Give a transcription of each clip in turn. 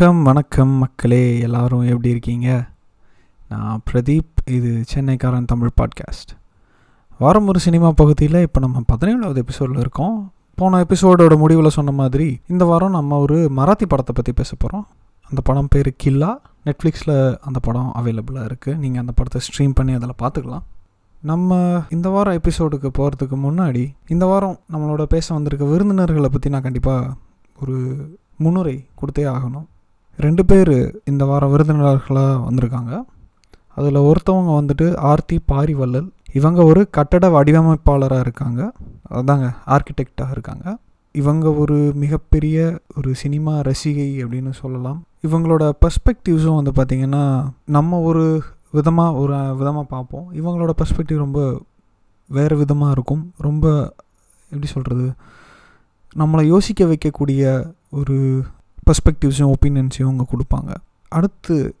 வணக்கம் வணக்கம் மக்களே. எல்லாரும் எப்படி இருக்கீங்க? நான் பிரதீப். இது சென்னைக்காரன் தமிழ் பாட்காஸ்ட் வாரம் ஒரு சினிமா பகுதியில் இப்போ நம்ம பதினேழாவது எபிசோடில் இருக்கோம். போன எபிசோடோட முடிவில் சொன்ன மாதிரி இந்த வாரம் நம்ம ஒரு மராத்தி படத்தை பற்றி பேச போகிறோம் அந்த படம் பேர் கில்லா. நெட்ஃப்ளிக்ஸில் அந்த படம் அவைலபிளாக இருக்குது நீங்கள் அந்த படத்தை ஸ்ட்ரீம் பண்ணி அதில் பார்த்துக்கலாம் நம்ம இந்த வாரம் எபிசோடுக்கு போகிறதுக்கு முன்னாடி இந்த வாரம் நம்மளோட பேச வந்திருக்க விருந்தினர்களை பற்றி நான் கண்டிப்பாக ஒரு முன்னுரை கொடுத்தே ஆகணும். ரெண்டு பேர் இந்த வாரம் விருந்தினர்களாக வந்திருக்காங்க. அதில் ஒருத்தவங்க வந்துட்டு ஆர்த்தி பாரிவள்ளல் இவங்க ஒரு கட்டட வடிவமைப்பாளராக இருக்காங்க. அதாங்க ஆர்கிடெக்டாக இருக்காங்க. இவங்க ஒரு மிகப்பெரிய ஒரு சினிமா ரசிகை அப்படின்னு சொல்லலாம். இவங்களோட பர்ஸ்பெக்டிவ்ஸும் வந்து பார்த்திங்கன்னா நம்ம ஒரு விதமாக ஒரு விதமாக பார்ப்போம். இவங்களோட பர்ஸ்பெக்டிவ் ரொம்ப வேறு விதமாக இருக்கும். ரொம்ப எப்படி சொல்கிறது நம்மளை யோசிக்க வைக்கக்கூடிய ஒரு பர்ஸ்பெக்டிவ்ஸையும் ஒப்பீனியன்ஸையும் அவங்க கொடுப்பாங்க. அடுத்து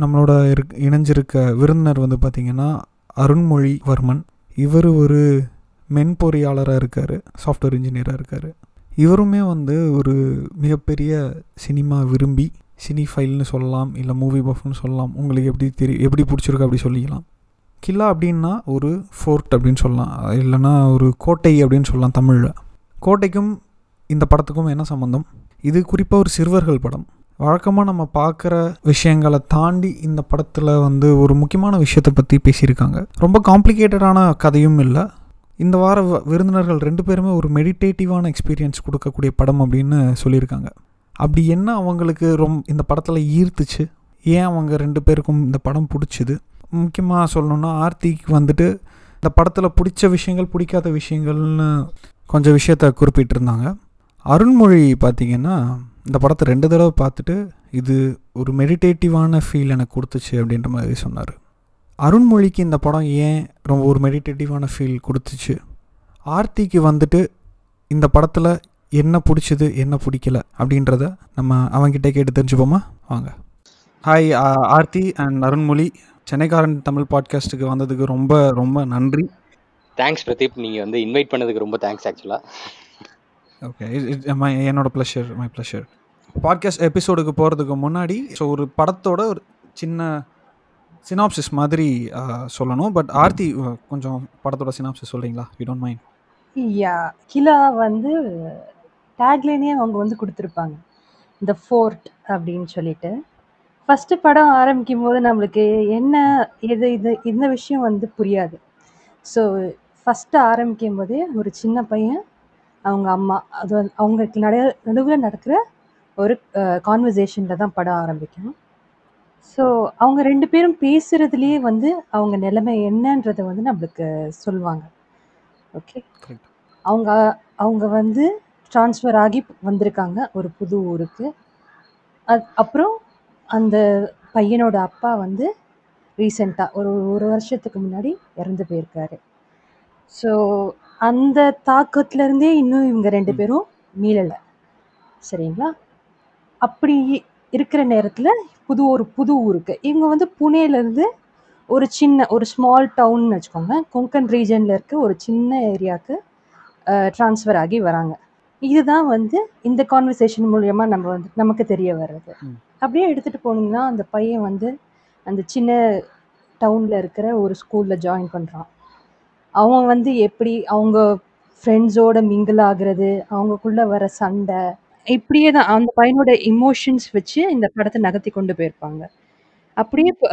நம்மளோட இருக் இணைஞ்சிருக்க விருந்தினர் வந்து பார்த்திங்கன்னா அருண்மொழிவர்மன் இவர் ஒரு மென்பொறியாளராக இருக்கார் சாஃப்ட்வேர் இன்ஜினியராக இருக்கார். இவருமே வந்து ஒரு மிகப்பெரிய சினிமா விரும்பி சினி ஃபைல்னு சொல்லலாம் இல்லை மூவி பஃப்னு சொல்லலாம். உங்களுக்கு எப்படி தெரியும் எப்படி பிடிச்சிருக்கு அப்படி சொல்லிக்கலாம். கில்லா அப்படின்னா ஒரு ஃபோர்ட் அப்படின்னு சொல்லலாம். இல்லைன்னா ஒரு கோட்டை அப்படின்னு சொல்லலாம் தமிழில். கோட்டைக்கும் இந்த படத்துக்கும் என்ன சம்மந்தம் இது குறிப்பாக ஒரு சிறுவர்கள் படம். வழக்கமாக நம்ம பார்க்குற விஷயங்களை தாண்டி இந்த படத்தில் வந்து ஒரு முக்கியமான விஷயத்தை பற்றி பேசியிருக்காங்க. ரொம்ப காம்ப்ளிகேட்டடான கதையும் இல்லை. இந்த வார விருந்தினர்கள் ரெண்டு பேருமே ஒரு மெடிடேட்டிவான எக்ஸ்பீரியன்ஸ் கொடுக்கக்கூடிய படம் அப்படின்னு சொல்லியிருக்காங்க. அப்படி என்ன அவங்களுக்கு ரொம் இந்த படத்தில் ஈர்த்துச்சு? ஏன் அவங்க ரெண்டு பேருக்கும் இந்த படம் பிடிச்சிது? முக்கியமாக சொல்லணுன்னா ஆர்த்திக்கு வந்துட்டு இந்த படத்தில் பிடிச்ச விஷயங்கள் பிடிக்காத விஷயங்கள்னு கொஞ்சம் விஷயத்த குறிப்பிட்டிருந்தாங்க. அருண்மொழி பார்த்திங்கன்னா இந்த படத்தை ரெண்டு தடவை பார்த்துட்டு இது ஒரு மெடிடேட்டிவான ஃபீல் எனக்கு கொடுத்துச்சு அப்படின்ற மாதிரி சொன்னார். அருண்மொழிக்கு இந்த படம் ஏன் ரொம்ப ஒரு மெடிடேட்டிவான ஃபீல் கொடுத்துச்சு? ஆர்த்திக்கு வந்துட்டு இந்த படத்தில் என்ன பிடிச்சது என்ன பிடிக்கல அப்படின்றத நம்ம அவங்கிட்ட கேட்டு தெரிஞ்சுப்போமா? வாங்க. Hi Aarthi and Arunmozhi. சென்னைக்காரன் Tamil பாட்காஸ்ட்டுக்கு வந்ததுக்கு ரொம்ப ரொம்ப நன்றி. தேங்க்ஸ் பிரதீப். நீங்கள் வந்து இன்வைட் பண்ணதுக்கு ரொம்ப தேங்க்ஸ் ஆக்சுவலாக ஓகே இட் மை என்னோட ப்ளஷர் மை ப்ளஷர் பாட்காஸ்ட் எபிசோடுக்கு போகிறதுக்கு முன்னாடி ஸோ ஒரு படத்தோட ஒரு சின்ன சினாப்சிஸ் மாதிரி சொல்லணும். பட் ஆர்த்தி கொஞ்சம் படத்தோட சினாப்சிஸ் சொல்கிறீங்களா யூ டோன்ட் மைண்ட் யா கிலா வந்து டேக்லைனே அவங்க வந்து கொடுத்துருப்பாங்க. த ஃபோர்ட் அப்படின்னு சொல்லிட்டு. ஃபஸ்ட்டு படம் ஆரம்பிக்கும் போது நம்மளுக்கு என்ன இது இது இந்த விஷயம் வந்து புரியாது. ஸோ ஃபஸ்ட்டு ஆரம்பிக்கும் போதே ஒரு சின்ன பையன் அவங்க அம்மா அது வந்து அவங்களுக்கு நட நடுவில் நடக்கிற ஒரு கான்வர்சேஷனில் தான் படம் ஆரம்பிக்கும் ஸோ அவங்க ரெண்டு பேரும் பேசுகிறதுலேயே வந்து அவங்க நிலைமை என்னன்றதை வந்து நம்மளுக்கு சொல்லுவாங்க. ஓகே அவங்க அவங்க வந்து ட்ரான்ஸ்ஃபர் ஆகி வந்திருக்காங்க ஒரு புது ஊருக்கு. அது அப்புறம் அந்த பையனோட அப்பா வந்து ரீசெண்டாக ஒரு ஒரு வருஷத்துக்கு முன்னாடி இறந்து போயிருக்காரு. ஸோ அந்த தாக்கத்துலேருந்தே இன்னும் இவங்க ரெண்டு ம். பேரும் மீளலை. சரிங்களா? அப்படி இருக்கிற நேரத்தில் புது ஒரு புது ஊருக்கு. இவங்க வந்து புனேலேருந்து ஒரு சின்ன ஒரு ஸ்மால் டவுன் வச்சுக்கோங்க கொங்கன் ரீஜனில் இருக்க ஒரு சின்ன ஏரியாவுக்கு ட்ரான்ஸ்ஃபர் ஆகி வராங்க. இதுதான் வந்து இந்த கான்வர்சேஷன் மூலயமா நம்ம வந்து நமக்கு தெரிய வர்றது. ம். அப்படியே எடுத்துகிட்டு போனீங்கன்னா அந்த பையன் வந்து அந்த சின்ன டவுனில் இருக்கிற ஒரு ஸ்கூலில் ஜாயின் பண்ணுறான் அவன் வந்து எப்படி அவங்க ஃப்ரெண்ட்ஸோட மிங்கிள் ஆகுறது அவங்கக்குள்ளே வர சண்டை இப்படியே தான் அந்த பையனோட இமோஷன்ஸ் வச்சு இந்த படத்தை நகர்த்தி கொண்டு போயிருப்பாங்க. அப்படியே ப-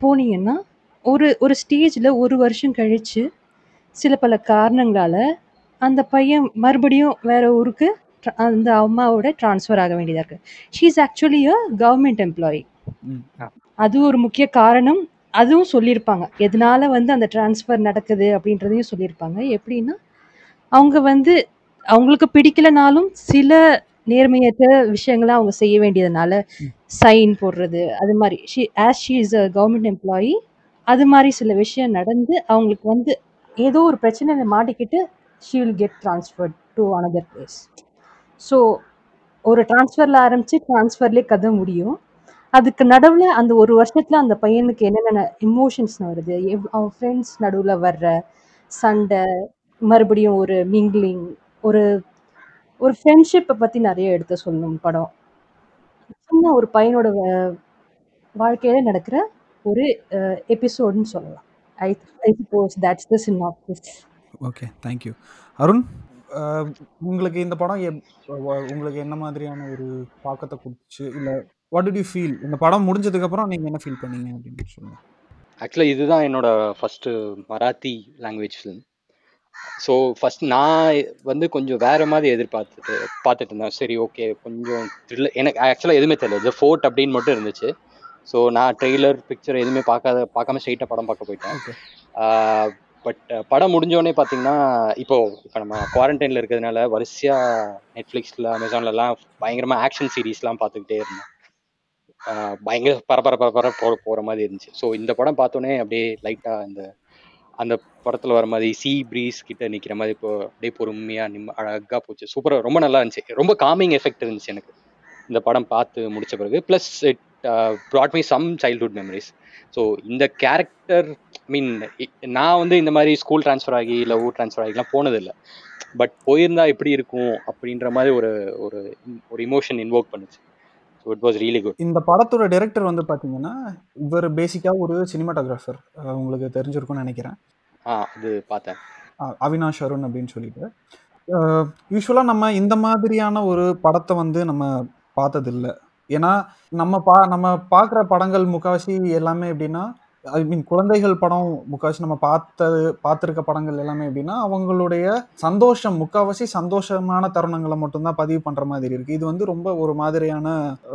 போனீங்கன்னா ஒரு ஒரு ஸ்டேஜில் ஒரு வருஷம் கழித்து சில பல காரணங்களால் அந்த பையன் மறுபடியும் வேற ஊருக்கு tra- அந்த அம்மாவோட ட்ரான்ஸ்ஃபர் ஆக வேண்டியதாக இருக்குது she is actually a government employee hmm அது ஒரு முக்கிய காரணம். அதுவும் சொல்லியிருப்பாங்க. எதனால வந்து அந்த ட்ரான்ஸ்ஃபர் நடக்குது அப்படின்றதையும் சொல்லியிருப்பாங்க. எப்படின்னா அவங்க வந்து அவங்களுக்கு பிடிக்கலனாலும் சில நேர்மையற்ற விஷயங்களை அவங்க செய்ய வேண்டியதுனால. சைன் போடுறது அது மாதிரி. She has she is a government employee அது மாதிரி சில விஷயம் நடந்து அவங்களுக்கு வந்து ஏதோ ஒரு பிரச்சனையில மாட்டிக்கிட்டு she will get transferred to another place so ஒரு ட்ரான்ஸ்ஃபரில் ஆரம்பித்து ட்ரான்ஸ்ஃபர்லேயே கதை முடியும். அதுக்கு நடுவில் அந்த ஒரு வருஷத்தில் அந்த பையனுக்கு என்னென்ன இமோஷன்ஸ் வருது? எவ் அவன் ஃப்ரெண்ட்ஸ் நடுவில் வர்ற சண்டை மறுபடியும் ஒரு மிங்கிளிங் ஒரு ஒரு ஃப்ரெண்ட்ஷிப்பை பற்றி நிறைய எடுத்து சொல்லணும் படம். சின்ன ஒரு பையனோட வ- வாழ்க்கையில நடக்கிற ஒரு எபிசோடுன்னு சொல்லலாம். I I suppose that's the synopsis okay thank you Arun உங்களுக்கு இந்த படம் எப் வ- உங்களுக்கு என்ன மாதிரியான ஒரு பாக்கத்தை கொடுத்துச்சு இல்லை வாட் did யூ ஃபீல் இந்த படம் முடிஞ்சதுக்கப்புறம் நீங்கள் என்ன ஃபீல் பண்ணீங்க அப்படின்னு சொல்லுங்கள் ஆக்சுவலாக இதுதான் என்னோட first Marathi language film so first நான் வந்து கொஞ்சம் வேற மாதிரி எதிர்பார்த்துட்டு பார்த்துட்டு இருந்தேன். சரி ஓகே கொஞ்சம் த்ரில்லர் எனக்கு ஆக்சுவலாக எதுவுமே தெரியல. த ஃபோர்ட் அப்படின்னு மட்டும் இருந்துச்சு. ஸோ நான் ட்ரெய்லர் பிக்சர் எதுவுமே பார்க்காத பார்க்காம ஸ்ட்ரைட்டாக படம் பார்க்க போயிட்டேன். பட் படம் முடிஞ்சோடனே பார்த்தீங்கன்னா இப்போ இப்போ நம்ம குவாரண்டைனில் இருக்கிறதுனால வரிசையாக நெட்ஃப்ளிக்ஸில் அமேசான்லலாம் பயங்கரமாக ஆக்ஷன் சீரீஸ்லாம் பார்த்துக்கிட்டே இருந்தேன். பயங்கர பரபர பரபர போற போகிற மாதிரி இருந்துச்சு. ஸோ இந்த படம் பார்த்தோன்னே அப்படியே லைட்டாக இந்த அந்த படத்தில் வர மாதிரி சி ப்ரீஸ் கிட்ட நிற்கிற மாதிரி இப்போ அப்படியே பொறுமையாக நிம்ம அழகாக போச்சு. சூப்பராக ரொம்ப நல்லா இருந்துச்சு. ரொம்ப காமிங் எஃபெக்ட் இருந்துச்சு எனக்கு. இந்த படம் பார்த்து முடிச்ச பிறகு. Plus it brought me some childhood memories so இந்த கேரக்டர் மீன் நான் வந்து இந்த மாதிரி ஸ்கூல் ட்ரான்ஸ்ஃபர் ஆகி இல்லை ஊர் ட்ரான்ஸ்ஃபர் ஆகிலாம் போனதில்லை. பட் போயிருந்தா எப்படி இருக்கும் அப்படின்ற மாதிரி ஒரு ஒரு ஒரு இமோஷன் இன்வோக் பண்ணுச்சு. இட் வாஸ் ரியலி குட் இந்த படத்தோட டைரக்டர் வந்து பார்த்தீங்கன்னா இவர் பேசிக்காக ஒரு சினிமாட்டோகிராஃபர் உங்களுக்கு தெரிஞ்சிருக்கும்னு நினைக்கிறேன். ஆ அது பார்த்தேன். அவினாஷ் அருண் அப்படின்னு சொல்லிட்டு. யூஸ்வலாக நம்ம இந்த மாதிரியான ஒரு படத்தை வந்து நம்ம பார்த்ததில்ல. ஏன்னா நம்ம பா நம்ம பார்க்குற படங்கள் முக்காவாசி எல்லாமே எப்படின்னா ஐ மீன் குழந்தைகள் படம் முக்காவாசி நம்ம பார்த்தது பார்த்துருக்க படங்கள் எல்லாமே எப்படின்னா அவங்களுடைய சந்தோஷம் முக்காவாசி சந்தோஷமான தருணங்களை மட்டும்தான் பதிவு பண்ணுற மாதிரி இருக்குது இது வந்து ரொம்ப ஒரு மாதிரியான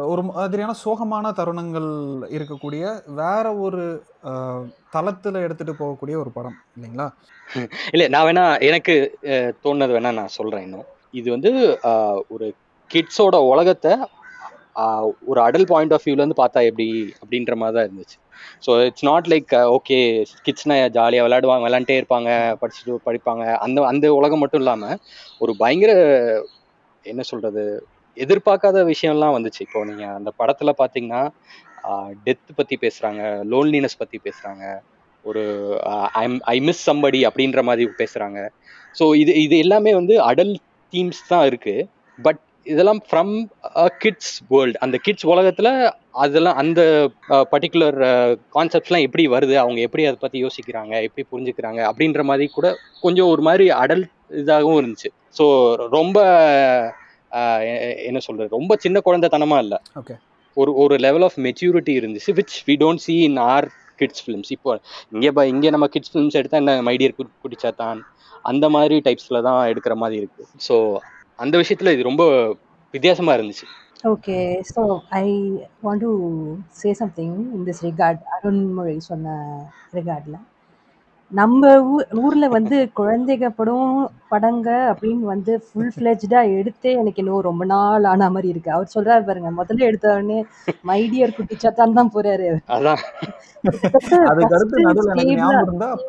ஒரு மாதிரியான சோகமான தருணங்கள் இருக்கக்கூடிய வேற ஒரு அஹ், தளத்துல எடுத்துட்டு போகக்கூடிய ஒரு படம் இல்லைங்களா? இல்லை நான் வேணா எனக்கு அஹ், தோணுனது வேணா நான் சொல்கிறேன் இன்னும். இது வந்து ஆஹ், ஒரு கிட்ஸோட உலகத்தை ஒரு அடல் பாயிண்ட் ஆஃப் வியூலேருந்து பார்த்தா எப்படி அப்படின்ற மாதிரி தான் இருந்துச்சு so it's not like okay கிட்ஸ்னா ஜாலியாக விளையாடுவாங்க விளாண்டே இருப்பாங்க படிச்சுட்டு படிப்பாங்க. அந்த அந்த உலகம் மட்டும் இல்லாமல் ஒரு பயங்கர என்ன சொல்கிறது எதிர்பார்க்காத விஷயம்லாம் வந்துச்சு. இப்போ நீங்கள் அந்த படத்தில் பார்த்தீங்கன்னா டெத் பற்றி பேசுகிறாங்க லோன்லினஸ் பற்றி பேசுகிறாங்க ஒரு ஐ மிஸ் சம்படி அப்படின்ற மாதிரி பேசுகிறாங்க ஸோ இது இது எல்லாமே வந்து அடல் தீம்ஸ் தான் இருக்குது பட் இதெல்லாம் ஃப்ரம் கிட்ஸ் வேர்ல்டு அந்த கிட்ஸ் உலகத்தில் அதெல்லாம் அந்த பர்டிகுலர் கான்செப்ட்ஸ்லாம் எப்படி வருது? அவங்க எப்படி அதை பற்றி யோசிக்கிறாங்க? எப்படி புரிஞ்சுக்கிறாங்க? அப்படின்ற மாதிரி கூட கொஞ்சம் ஒரு மாதிரி அடல்ட் இதாகவும் இருந்துச்சு. ஸோ ரொம்ப என்ன சொல்கிறது ரொம்ப சின்ன குழந்தைத்தனமா இல்லை. ஓகே ஒரு ஒரு லெவல் ஆஃப் மெச்சூரிட்டி இருந்துச்சு which we don't see in our kids films இப்போ இங்கே ப இங்கே நம்ம கிட்ஸ் ஃபிலிம்ஸ் எடுத்தால் என்ன மைடியர் குடிச்சாத்தான்? அந்த மாதிரி டைப்ஸில் தான் எடுக்கிற மாதிரி இருக்குது ஸோ அந்த விஷயத்தில் இது ரொம்ப வித்தியாசமாக இருந்துச்சு. Okay so I want to say something in this record Arunmozhi சொன்ன ரிகார்டில் நம்ம ஊர் ஊரில் வந்து குழந்தைங்க படம் படங்க அப்படின்னு வந்து ஃபுல் ஃப்ளெஜ்டாக எடுத்தே எனக்கு இன்னும் ரொம்ப நாள் ஆன மாதிரி இருக்கு. அவர் சொல்றாரு பாருங்க முதல்ல எடுத்த உடனே மைடியர் குட்டிச்சாத்தான் தான் போறாரு அதான்.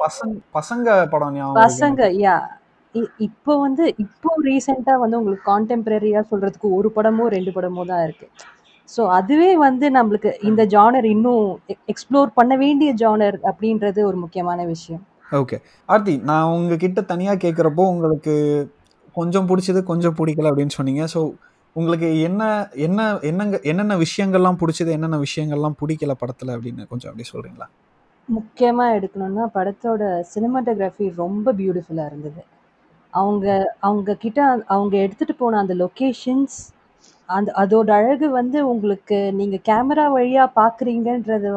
பசங்க பசங்க படம் ஞாபகம் இருக்கு பசங்க எனக்கு யா இப்போ வந்து இப்போ ரீசெண்டாக வந்து உங்களுக்கு கான்டெம்பரரியாக சொல்கிறதுக்கு ஒரு படமோ ரெண்டு படமோ தான் இருக்கு. ஸோ அதுவே வந்து நம்மளுக்கு இந்த ஜானர் இன்னும் எக்ஸ்ப்ளோர் பண்ண வேண்டிய ஜானர் அப்படின்றது ஒரு முக்கியமான விஷயம். ஓகே ஆர்த்தி நான் உங்ககிட்ட தனியாக கேட்குறப்போ உங்களுக்கு கொஞ்சம் பிடிச்சது கொஞ்சம் பிடிக்கல அப்படின்னு சொன்னீங்க. ஸோ உங்களுக்கு என்ன என்ன என்னங்க என்னென்ன விஷயங்கள்லாம் பிடிச்சது என்னென்ன விஷயங்கள்லாம் பிடிக்கல படத்தில் அப்படின்னு கொஞ்சம் அப்படி சொல்கிறீங்களா முக்கியமாக எடுக்கணும்னா படத்தோட சினிமாட்டோகிராஃபி ரொம்ப பியூட்டிஃபுல்லாக இருந்தது. அவங்க அவங்க கிட்ட அவங்க எடுத்துகிட்டு போன அந்த லொக்கேஷன்ஸ் அந்த அதோட அழகு வந்து உங்களுக்கு நீங்கள் கேமரா வழியாக பார்க்குறீங்கன்றது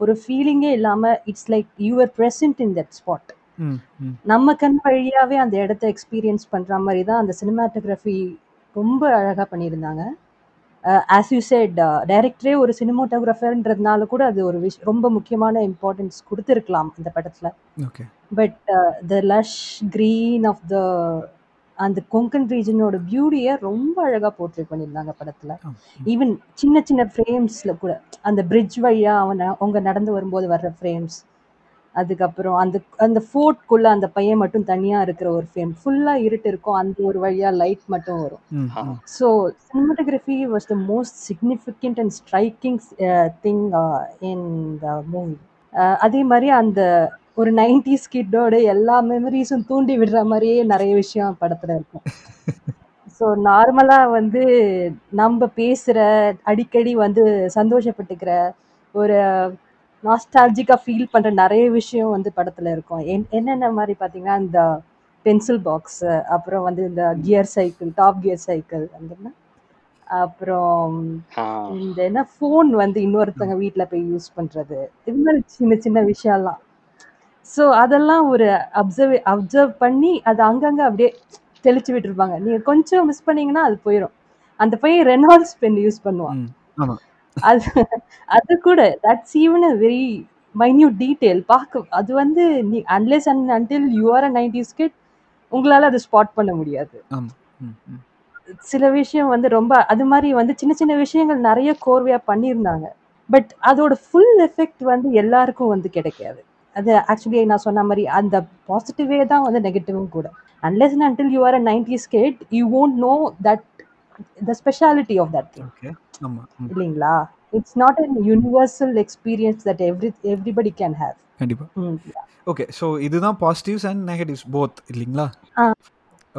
ஒரு ஃபீலிங்கே இல்லாமல் it's like you're present in that spot hmm hmm. நம்ம கண் வழியாவே அந்த இடத்த எக்ஸ்பீரியன்ஸ் பண்ற மாதிரி தான் அந்த சினிமாட்டோகிராஃபி ரொம்ப அழகா பண்ணியிருந்தாங்க. ஆஸ் யூ செட் டைரக்டரே ஒரு சினிமாட்டோகிராஃபர்ன்றதுனால கூட அது ஒரு விஷ் ரொம்ப முக்கியமான இம்பார்ட்டன்ஸ் கொடுத்துருக்கலாம் இந்த படத்துல. But the lush green of the அந்த கொங்கன் ரீஜனோட பியூட்டியை ரொம்ப அழகா போர்ட்ரேட் பண்ணியிருந்தாங்க படத்துல. ஈவன் சின்ன சின்ன ஃப்ரேம்ஸ்ல கூட அந்த பிரிட்ஜ் வழியா அவன் அவங்க நடந்து வரும்போது வர்ற ஃப்ரேம்ஸ் அதுக்கப்புறம் அந்த அந்த ஃபோர்ட்குள்ள அந்த பையன் மட்டும் தனியா இருக்கிற ஒரு ஃப்ரேம் ஃபுல்லா இருட்டு இருக்கும். அந்த ஒரு வழியா லைட் மட்டும் வரும். So cinematography was the most significant and striking thing in the movie அதே மாதிரி அந்த ஒரு நைன்டிஸ் கிட்டோட எல்லா மெமரிஸும் தூண்டி விடுற மாதிரியே நிறைய விஷயம் படத்துல இருக்கும். ஸோ நார்மலாக வந்து நம்ம பேசுகிற அடிக்கடி வந்து சந்தோஷப்பட்டுக்கிற ஒரு நாஸ்டாலஜிக்காக ஃபீல் பண்ணுற நிறைய விஷயம் வந்து படத்தில் இருக்கும். என் என்னென்ன மாதிரி பார்த்தீங்கன்னா இந்த பென்சில் பாக்ஸு அப்புறம் வந்து இந்த gear cycle top gear cycle வந்து அப்புறம் இந்த என்ன ஃபோன் வந்து இன்னொருத்தவங்க வீட்டில் போய் யூஸ் பண்ணுறது இது மாதிரி சின்ன சின்ன விஷயம்லாம். ஸோ அதெல்லாம் ஒரு அப்சர்வ் அப்சர்வ் பண்ணி அது அங்கங்கே அப்படியே தெளிச்சு விட்டுருப்பாங்க. நீங்கள் கொஞ்சம் மிஸ் பண்ணீங்கன்னா அது போயிடும் அந்த பையன் ரெனால்ட்ஸ் பென் யூஸ் பண்ணுவான். அது அது கூட that's even a very minute detail பார்க்க அது வந்து நீ unless and until you're a nineties kid உங்களால் அதை ஸ்பாட் பண்ண முடியாது. சில விஷயம் வந்து ரொம்ப அது மாதிரி வந்து சின்ன சின்ன விஷயங்கள் நிறைய கோர்வையாக பண்ணியிருந்தாங்க. பட் அதோட ஃபுல் எஃபெக்ட் வந்து எல்லாருக்கும் வந்து கிடைக்காது. அது ஆக்சுவலி நான் சொன்ன மாதிரி அந்த பாசிட்டிவே தான் வந்து நெகட்டிவும் கூட. Unless until you are a nineties kid you won't know that the speciality of that thing இல்லைங்களா? It's not an universal experience that every everybody can have கண்டிப்பாக ஓகே ஸோ இதுதான் பாசிட்டிவ்ஸ் அண்ட் நெகட்டிவ்ஸ் போத் இல்லைங்களா.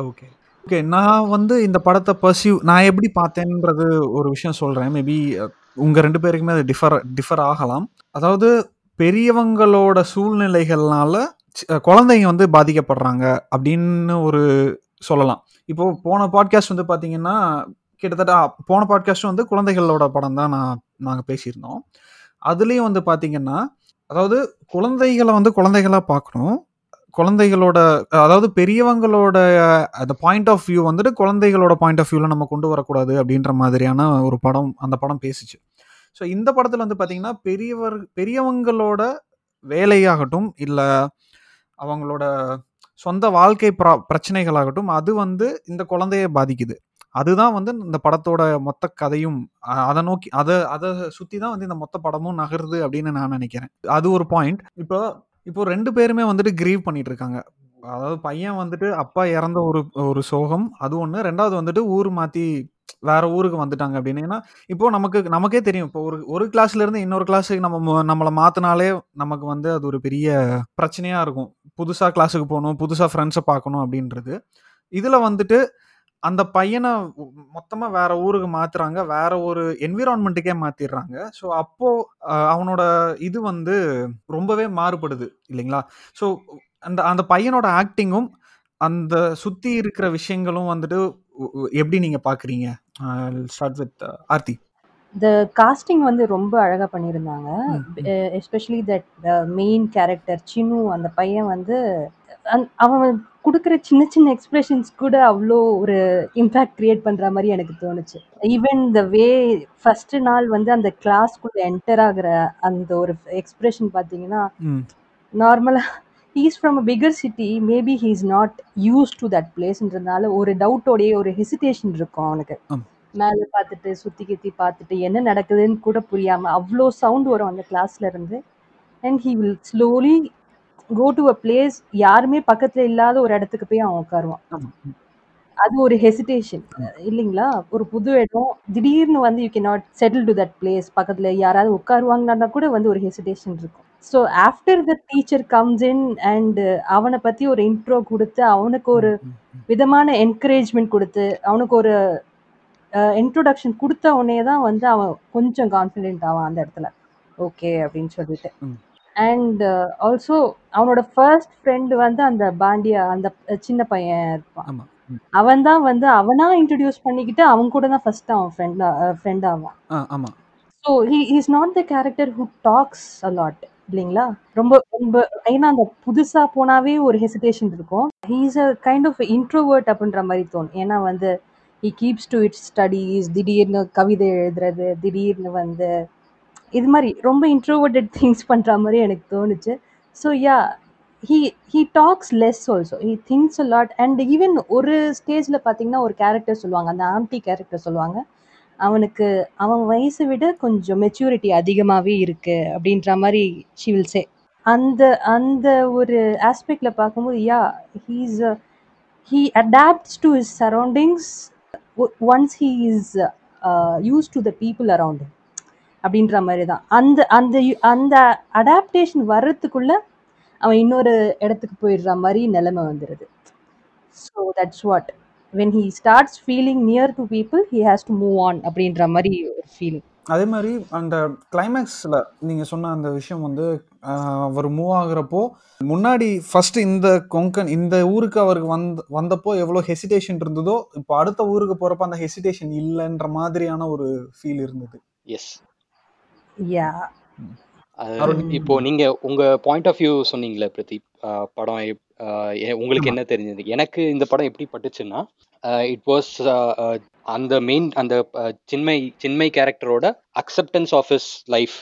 Okay okay நான் வந்து இந்த படத்தை pursue நான் எப்படி பார்த்தேன்றது ஒரு விஷயம் சொல்கிறேன் மேபி உங்கள் ரெண்டு பேருக்குமே அது டிஃபர் டிஃபர் ஆகலாம். அதாவது பெரியவங்களோட சூழ்நிலைகள்னால குழந்தைங்க வந்து பாதிக்கப்படுறாங்க அப்படின்னு ஒரு சொல்லலாம். இப்போ போன பாட்காஸ்ட் வந்து பார்த்தீங்கன்னா கிட்டத்தட்ட போன பாட்காஸ்ட் வந்து குழந்தைகளோட படம் தான் நான் நாங்கள் பேசியிருந்தோம். அதுலேயும் வந்து பார்த்தீங்கன்னா அதாவது குழந்தைகளை வந்து குழந்தைகளாக பார்க்கணும் குழந்தைகளோட அதாவது பெரியவங்களோட அந்த பாயிண்ட் ஆஃப் வியூ வந்துட்டு குழந்தைகளோட பாயிண்ட் ஆஃப் வியூவில் நம்ம கொண்டு வரக்கூடாது அப்படின்ற மாதிரியான ஒரு படம் அந்த படம் பேசிச்சு. ஸோ இந்த படத்தில் வந்து பார்த்தீங்கன்னா பெரியவர் பெரியவங்களோட வேலையாகட்டும் இல்லை அவங்களோட சொந்த வாழ்க்கை ப்ரா பிரச்சனைகளாகட்டும் அது வந்து இந்த குழந்தைய பாதிக்குது. அதுதான் வந்து இந்த படத்தோட மொத்த கதையும். அதை நோக்கி அதை அதை சுற்றி தான் வந்து இந்த மொத்த படமும் நகருது அப்படின்னு நான் நினைக்கிறேன். அது ஒரு பாயிண்ட் இப்போ இப்போ ரெண்டு பேருமே வந்துட்டு கிரீவ் பண்ணிட்டு இருக்காங்க. அதாவது பையன் வந்துட்டு அப்பா இறந்த ஒரு ஒரு சோகம். அது ஒன்று ரெண்டாவது வந்துட்டு ஊர் மாற்றி வேற ஊருக்கு வந்துட்டாங்க அப்படின்னு. ஏன்னா இப்போ நமக்கு நமக்கே தெரியும். இப்போ ஒரு ஒரு கிளாஸ்ல இருந்து இன்னொரு கிளாஸுக்கு நம்ம நம்மளை மாத்தினாலே நமக்கு வந்து அது ஒரு பெரிய பிரச்சனையா இருக்கும். புதுசாக கிளாஸுக்கு போகணும் புதுசாக ஃப்ரெண்ட்ஸை பார்க்கணும் அப்படின்றது. இதில் வந்துட்டு அந்த பையனை மொத்தமாக வேற ஊருக்கு மாற்றுறாங்க வேற ஒரு என்விரான்மெண்ட்டுக்கே மாற்றிடுறாங்க ஸோ அப்போது அவனோட இது வந்து ரொம்பவே மாறுபடுது இல்லைங்களா? ஸோ அந்த அந்த பையனோட ஆக்டிங்கும் அந்த சுற்றி இருக்கிற விஷயங்களும் வந்துட்டு எப்படி நீங்கள் பார்க்குறீங்க? Start with Aarthi. The casting வந்து ரொம்ப அழகாக பண்ணியிருந்தாங்க. Especially that main character Chinnu அந்த பையன் வந்து அந்- அவன் கொடுக்குற சின்ன சின்ன எக்ஸ்பிரஷன்ஸ் கூட அவ்வளோ ஒரு இம்பேக்ட் கிரியேட் பண்ணுற மாதிரி எனக்கு தோணுச்சு ஈவன் த வே ஃபர்ஸ்ட் நாள் வந்து அந்த கிளாஸ்க்குள்ளே என்டர் ஆகுற அந்த ஒரு எக்ஸ்பிரஷன் பார்த்தீங்கன்னா ம், நார்மலாக he's from a bigger city maybe he is not use to that பிளேஸ்ன்றதுனால ஒரு டவுட்டோடைய ஒரு ஹெசிடேஷன் இருக்கும் அவனுக்கு ஆமா. மேலே பார்த்துட்டு சுற்றி கித்தி பார்த்துட்டு என்ன நடக்குதுன்னு கூட புரியாமல் அவ்வளோ சவுண்ட் வரும் அந்த கிளாஸ்ல இருந்து. And he will slowly go to a place யாருமே பக்கத்தில் இல்லாத ஒரு இடத்துக்கு போய் அவன் உட்காருவான். அது ஒரு ஹெசிடேஷன் இல்லைங்களா? ஒரு புது இடம். திடீர்னு வந்து you can not settle to that place பக்கத்தில் யாராவது உட்காருவாங்கன்னா கூட வந்து ஒரு ஹெசிடேஷன் இருக்கும். So after the teacher comes in and அவனை பற்றி ஒரு இன்ட்ரோ கொடுத்து அவனுக்கு ஒரு விதமான என்கரேஜ்மெண்ட் கொடுத்து அவனுக்கு ஒரு இன்ட்ரோடக்ஷன் கொடுத்த உடனே தான் வந்து அவன் கொஞ்சம் கான்ஃபிடென்ட் ஆவான் அந்த இடத்துல. ஓகே அப்படின்னு சொல்லிட்டு. அண்ட் ஆல்சோ அவனோட ஃபர்ஸ்ட் ஃப்ரெண்டு வந்து அந்த பாண்டியா அந்த சின்ன பையன் இருப்பான். அவன் தான் வந்து அவனா இன்ட்ரடியூஸ் பண்ணிக்கிட்டு அவன் கூட தான் ஃபர்ஸ்ட் அவன் ஃப்ரெண்ட் ஃப்ரெண்ட் ஆவான். So he is not the character who talks a lot இல்லைங்களா? ரொம்ப ரொம்ப ஏன்னா அந்த புதுசா போனாவே ஒரு ஹெசிடேஷன் இருக்கும். He is a kind of introvert அப்படின்ற மாதிரி தோணும். ஏன்னா வந்து he keeps to its studies திடீர்னு கவிதை எழுதுறது திடீர்னு வந்து இது மாதிரி ரொம்ப இன்ட்ரோவர்டட் திங்ஸ் பண்ற மாதிரி எனக்கு தோணுச்சு. So yeah he he talks less also he thinks a lot and even ஒரு ஸ்டேஜில் பார்த்தீங்கன்னா ஒரு கேரக்டர் சொல்லுவாங்க அந்த ஆம்டி கேரக்டர் சொல்லுவாங்க. அவனுக்கு அவன் வயசை விட கொஞ்சம் மெச்சூரிட்டி அதிகமாகவே இருக்குது அப்படின்ற மாதிரி ஷி வில் சே அந்த அந்த ஒரு ஆஸ்பெக்டில் பார்க்கும்போது yeah he's he adapts to his surroundings once he is use to the people around அப்படின்ற மாதிரி தான் அந்த அந்த யு- அந்த அடாப்டேஷன் வர்றதுக்குள்ள அவன் இன்னொரு இடத்துக்கு போயிடுற மாதிரி நிலைமை வந்துடுது so that's what when he starts feeling near to people he has to move on அப்படின்ற மாதிரி ஒரு ஃபீலிங் அதே மாதிரி அந்த கிளைமேக்ஸில் நீங்கள் சொன்ன அந்த விஷயம் வந்து அவர் மூவ் ஆகுறப்போ முன்னாடி ஃபர்ஸ்ட் இந்த கொங்கன் இந்த ஊருக்கு அவருக்கு வந்த வந்தப்போ எவ்வளோ ஹெசிடேஷன் இருந்ததோ இப்போ அடுத்த ஊருக்கு போகிறப்ப அந்த ஹெசிடேஷன் இல்லைன்ற மாதிரியான ஒரு ஃபீல் இருந்தது. Yes yeah. இப்போ நீங்க உங்க பாயிண்ட் ஆஃப் வியூ சொன்னீங்களே பிரதீப் படம் உங்களுக்கு என்ன தெரிஞ்சது? எனக்கு இந்த படம் எப்படி பட்டுச்சுன்னா இட் வாஸ் அந்த மெயின் அந்த சின்மை சின்மை கேரக்டரோட acceptance of his life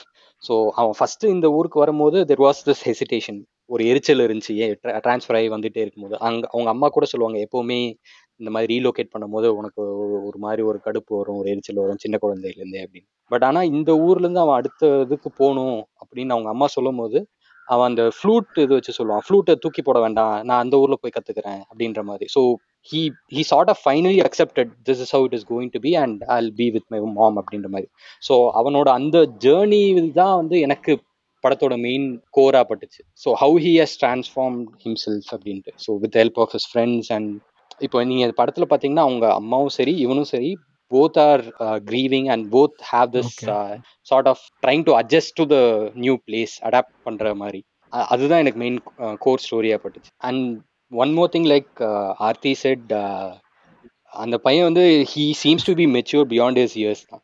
so அவன் ஃபர்ஸ்ட் இந்த ஊருக்கு வரும்போது தெர் வாஸ் திஸ் ஹெசிடேஷன் ஒரு எரிச்சல் இருந்துச்சு. ஏன் ட்ரான்ஸ்ஃபர் ஆகி வந்துட்டே இருக்கும்போது. அங்க அவங்க அம்மா கூட சொல்லுவாங்க எப்பவுமே இந்த மாதிரி ரீலோகேட் பண்ணும்போது உனக்கு ஒரு- மாதிரி ஒரு கடுப்பு வரும் ஒரு எரிச்சல் வரும் சின்ன குழந்தையிலேருந்தே அப்படின்னு. பட் ஆனா இந்த ஊர்ல இருந்து அவன் அடுத்த இதுக்கு போகணும் அப்படின்னு அவங்க அம்மா சொல்லும் போது அவன் அந்த ஃப்ளூட் இது வச்சு சொல்லுவான். ஃப்ளூட்டை தூக்கி போட வேண்டாம். நான் அந்த ஊர்ல போய் கத்துக்கிறேன் அப்படின்ற மாதிரி. So he he sort of finally accepted this is how it is going to be and I'll be with my mom அப்படின்ற மாதிரி. ஸோ அவனோட அந்த ஜேர்னி தான் வந்து எனக்கு படத்தோட மெயின் கோரா பட்டுச்சு. So how he has transform himself அப்படின்ட்டு. So with help of his friends and இப்போ நீங்கள் படத்தில் பார்த்தீங்கன்னா அவங்க அம்மாவும் சரி இவனும் சரி both are grieving and both have this Okay. Sort of trying to adjust to the new place adapt பண்ற மாதிரி. அதுதான் எனக்கு மெயின் கோர் ஸ்டோரியா பட்டுச்சு. And one more thing like Aarthi said அந்த பையன் வந்து he seems to be mature beyond his years தான்.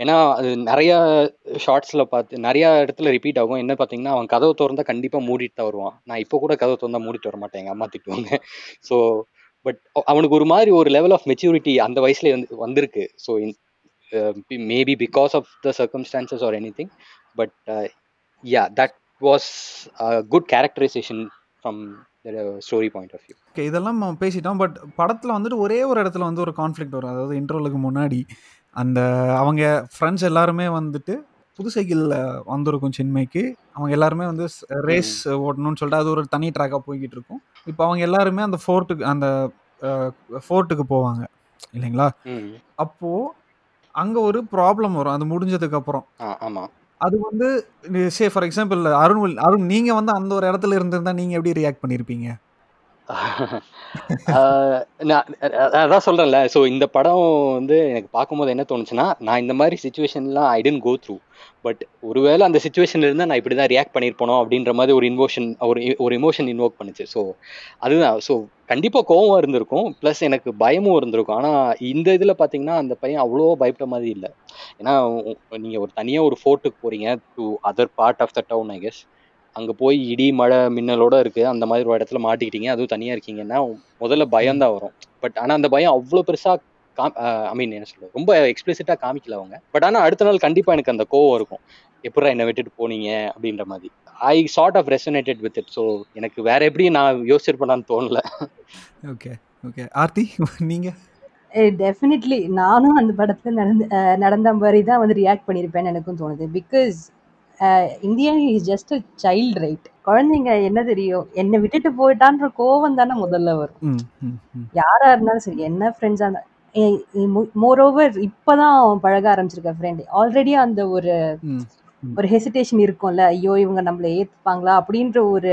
ஏன்னா அது நிறைய ஷார்ட்ஸ்ல பார்த்து நிறைய இடத்துல ரிப்பீட் ஆகும். என்ன பார்த்தீங்கன்னா அவன் கதவை திறந்தா கண்டிப்பா மூடிட்டு தான் வருவான். நான் இப்போ கூட கதவை திறந்தா மூடிட்டு வர மாட்டேன். எங்க அம்மா திட்டுவாங்க. ஸோ பட் அவனுக்கு ஒரு மாதிரி ஒரு லெவல் ஆஃப் மெச்சூரிட்டி அந்த வயசுல வந்து வந்திருக்கு. So maybe because of the circumstances or anything but yeah that was good characterization from story point of view okay இதெல்லாம் நம்ம பேசிட்டோம் பட் படத்தில் வந்துட்டு ஒரே ஒரு இடத்துல வந்து ஒரு கான்ஃப்ளிக்ட் வரும். அதாவது இன்டர்வலுக்கு முன்னாடி அந்த அவங்க ஃப்ரெண்ட்ஸ் எல்லாருமே வந்துட்டு புது சைக்கிளில் வந்திருக்கும் சின்மைக்கு. அவங்க எல்லாருமே வந்து ரேஸ் ஓட்டணும்னு சொல்லிட்டு அது ஒரு தனி ட்ராக்காக போய்கிட்டு இருக்கும் இப்போ அவங்க எல்லாருமே அந்த ஃபோர்ட்டுக்கு அந்த ஃபோர்ட்டுக்கு போவாங்க. இல்லைங்களா? அப்போது அங்கே ஒரு ப்ராப்ளம் வரும். அது முடிஞ்சதுக்கு அப்புறம். ஆ ஆமா. அது வந்து say for example Arun Arun நீங்கள் வந்து அந்த ஒரு இடத்துல இருந்திருந்தா நீங்கள் எப்படி ரியாக்ட் பண்ணியிருப்பீங்க நான் அதான் சொல்றேன்ல. ஸோ இந்த படம் வந்து எனக்கு பார்க்கும்போது என்ன தோணுச்சுன்னா நான் இந்த மாதிரி சுச்சுவேஷன்லாம் I tend go through but ஒருவேளை அந்த சுச்சுவேஷன்ல இருந்தால் நான் இப்படி தான் ரியாக்ட் பண்ணியிருப்பனோ அப்படின்ற மாதிரி ஒரு இன்வோஷன் ஒரு ஒரு இமோஷன் இன்வோக் பண்ணுச்சு. ஸோ அதுதான். ஸோ கண்டிப்பாக கோவம் இருந்திருக்கும். ப்ளஸ் எனக்கு பயமும் இருந்திருக்கும். ஆனால் இந்த இதில் பார்த்தீங்கன்னா அந்த பையன் அவ்வளோ பயப்பட மாதிரி இல்லை. ஏன்னா நீங்கள் ஒரு தனியாக ஒரு ஃபோர்ட்டுக்கு போகிறீங்க to other part of the town I guess அங்கே போய் இடி மழை மின்னலோட இருக்குது அந்த மாதிரி ஒரு இடத்துல மாட்டிக்கிட்டீங்க. அதுவும் தனியாக இருக்கீங்கன்னா முதல்ல பயம் தான் வரும். பட் ஆனால் அந்த பயம் அவ்வளோ பெருசாக காம் ஐ மீன் என்ன சொல்றது? ரொம்ப எக்ஸ்பிளிசிட்டாக காமிக்கல அவங்க. பட் ஆனால் அடுத்த நாள் கண்டிப்பாக எனக்கு அந்த கோவம் இருக்கும். எப்படா என்னை விட்டுட்டு போனீங்க? அப்படின்ற மாதிரி. I sort of resonated with it so எனக்கு வேற எப்படி நான் யோசிச்சிருப்பேனான்னு தோணல. ஓகே ஓகே ஆர்த்தி நீங்கள் டெஃபினெட்லி நானும் அந்த படத்தில் நடந்து நடந்த மாதிரி தான் வந்து ரியாக்ட் பண்ணியிருப்பேன்னு எனக்கும் தோணுது. Because Indian is just a child right குழந்தைங்க என்ன தெரியும்? என்னை விட்டுட்டு போயிட்டான்ற கோவம் தானே முதல்ல வரும். யாரா இருந்தாலும் சரி என்ன ஃப்ரெண்ட்ஸாக இருந்தால் மோரோவர் இப்போதான் அவன் பழக ஆரம்பிச்சிருக்க ஃப்ரெண்ட் ஆல்ரெடி அந்த ஒரு ஒரு ஹெசிடேஷன் இருக்கும்ல. ஐயோ இவங்க நம்மளை ஏற்றுப்பாங்களா அப்படின்ற ஒரு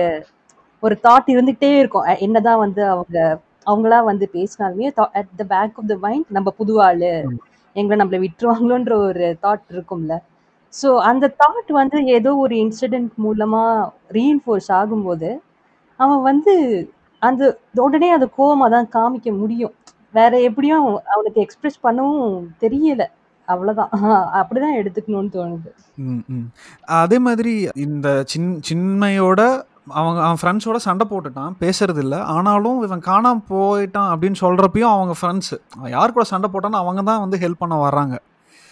ஒரு தாட் இருந்துகிட்டே இருக்கும். என்னதான் வந்து அவங்க அவங்களா வந்து பேசினாலுமே at the back of the mind நம்ம புது ஆளு. எங்களை நம்மளை விட்டுருவாங்களோன்ற ஒரு தாட் இருக்கும்ல. ஸோ அந்த தாட் வந்து ஏதோ ஒரு இன்சிடென்ட் மூலமா ரீஇன்ஃபோர்ஸ் ஆகும்போது அவன் வந்து அந்த உடனே அது கோவமா தான் காமிக்க முடியும். வேற எப்படியும் அவனுக்கு எக்ஸ்பிரஸ் பண்ணவும் தெரியல. அவ்வளவுதான். அப்படிதான் எடுத்துக்கணும்னு தோணுது. ம் ம். அதே மாதிரி இந்த சின் சின்மையோட அவங்க அவன் ஃப்ரெண்ட்ஸோட சண்டை போட்டுட்டான் பேசுறது இல்லை ஆனாலும் இவன் காணாம போயிட்டான் அப்படின்னு சொல்கிறப்பையும் அவங்க ஃப்ரெண்ட்ஸு யார் கூட சண்டை போட்டானோ அவங்க தான் வந்து ஹெல்ப் பண்ண வர்றாங்க.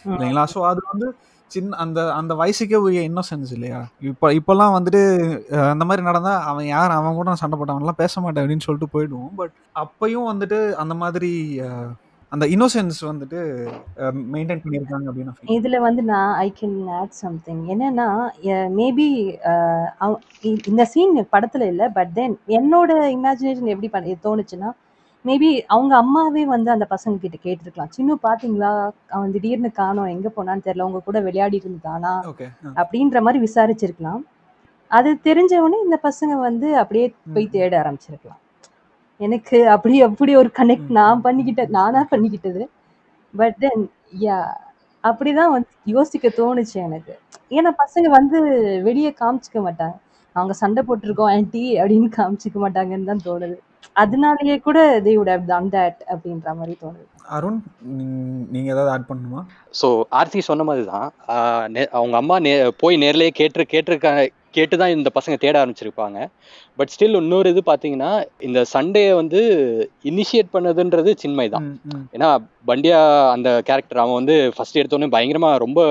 இல்லைங்களா? ஸோ அது வந்து சின்ன அந்த அந்த வயசுக்கே உரிய இன்னோசென்ஸ் இல்லையா? இப்போ இப்போல்லாம் வந்துட்டு அந்த மாதிரி நடந்தால் அவன் யார்? அவன் கூட சண்டை போட்டவன்லாம் பேச மாட்டேன் அப்படின்னு சொல்லிட்டு போயிடுவோம். பட் அப்பையும் வந்துட்டு அந்த மாதிரி அந்த இன்னோசென்ஸ் வந்துட்டு மெயின்டைன் பண்ணியிருக்காங்க அப்படின்னு இதில் வந்து நான் ஐ கேன் ஆட் சம்திங் என்னன்னா மேபி இந்த சீன் படத்தில் இல்லை பட் தென் என்னோட இமேஜினேஷன் எப்படி பண்ண தோணுச்சுன்னா மேபி அவங்க அம்மாவே வந்து அந்த பசங்க கிட்ட கேட்டிருக்கலாம். சின்ன பாத்தீங்களா? அவன் திடீர்னு காணோம் எங்க போனான்னு தெரியல. உங்க கூட விளையாடி இருந்தானா? அப்படின்ற மாதிரி விசாரிச்சிருக்கலாம். அது தெரிஞ்ச உடனே இந்த பசங்க வந்து அப்படியே போய் தேட ஆரம்பிச்சிருக்கலாம். எனக்கு அப்படி அப்படி ஒரு கனெக்ட் நான் ம், நானா. பண்ணிக்கிட்டது. பட் தென் யா அப்படிதான் வந்து யோசிக்க தோணுச்சு எனக்கு. ஏன்னா பசங்க வந்து வெளியே காமிச்சிக்க மாட்டாங்க. அவங்க சண்டை போட்டிருக்கோம் ஆன்ட்டி அப்படின்னு காமிச்சிக்க மாட்டாங்கன்னு தான் தோணுது. அதனாலயே கூட தே would have done that அப்படின்ற மாதிரி தோணுது. அருண் நீங்க ஏதாவது ஆட் பண்ணணுமா? ஸோ ஆர்த்தி சொன்ன மாதிரி தான் அவங்க அம்மா நே போய் நேர்லயே கேட்டு கேட்டிருக்கா கேட்டு தான் இந்த பசங்க தேட ஆரம்பிச்சிருப்பாங்க. பட் ஸ்டில் இன்னொரு இது பார்த்தீங்கன்னா இந்த சண்டேயை வந்து இனிஷியேட் பண்ணதுன்றது சின்மை தான். ஏன்னா பண்டியா அந்த கேரக்டர் அவன் வந்து ஃபர்ஸ்ட் எடுத்தோடனே பயங்கரமா ரொம்ப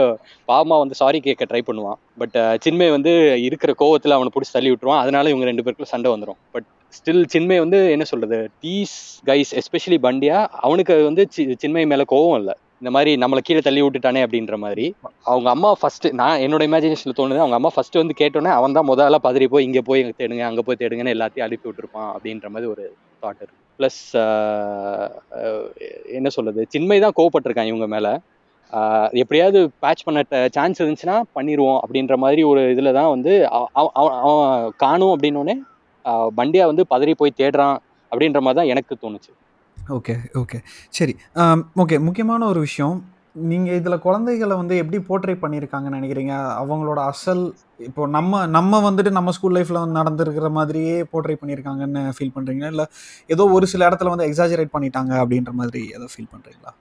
பாவமா வந்து சாரி கேட்க ட்ரை பண்ணுவான். பட் சின்மை வந்து இருக்கிற கோவத்துல அவனை பிடிச்சி தள்ளி விட்டுருவான். அதனால இவங்க ரெண்டு பேருக்குள்ள சண்டை வந்துடும் பட் ஸ்டில் சின்மை வந்து என்ன சொல்றது? தீஸ் கைஸ் எஸ்பெஷலி பண்டியா அவனுக்கு வந்து சின்மை மேல கோவம் இல்லை. இந்த மாதிரி நம்மளை கீழே தள்ளி விட்டுட்டானே அப்படின்ற மாதிரி. அவங்க அம்மா ஃபர்ஸ்ட் நான் என்னோட இமேஜினேஷன்ல தோணுது அவங்க அம்மா ஃபர்ஸ்ட் வந்து கேட்டோன்னே அவன் தான் முதல்ல பதறி போய் இங்க போய் தேடுங்க அங்க போய் தேடுங்கன்னு எல்லாத்தையும் அனுப்பி விட்டுருப்பான் அப்படின்ற மாதிரி ஒரு தாட் இருக்கு. ப்ளஸ் என்ன சொல்றது? சின்மை தான் கோவப்பட்டிருக்கான் இவங்க மேல. ஆஹ் எப்படியாவது பேட்ச் பண்ண சான்ஸ் இருந்துச்சுன்னா பண்ணிடுவோம் அப்படின்ற மாதிரி ஒரு இதுல தான் வந்து அவன் அவன் காணும் அப்படின்னோடனே பண்டியா வந்து பதறி போய் தேடுறான் அப்படின்ற மாதிரி தான் எனக்கு தோணுச்சு. Okay okay. சரி ஓகே முக்கியமான ஒரு விஷயம். நீங்கள் இதில் குழந்தைகளை வந்து எப்படி போர்ட்ரை பண்ணியிருக்காங்கன்னு நினைக்கிறீங்க? அவங்களோட அசல் இப்போ நம்ம நம்ம வந்துட்டு நம்ம ஸ்கூல் லைஃப்பில் வந்து நடந்திருக்கிற மாதிரியே போர்ட்ரை பண்ணியிருக்காங்கன்னு ஃபீல் பண்ணுறீங்களா இல்லை ஏதோ ஒரு சில இடத்துல வந்து எக்ஸாஜரேட் பண்ணிட்டாங்க அப்படின்ற மாதிரி ஏதோ ஃபீல் பண்ணுறீங்களா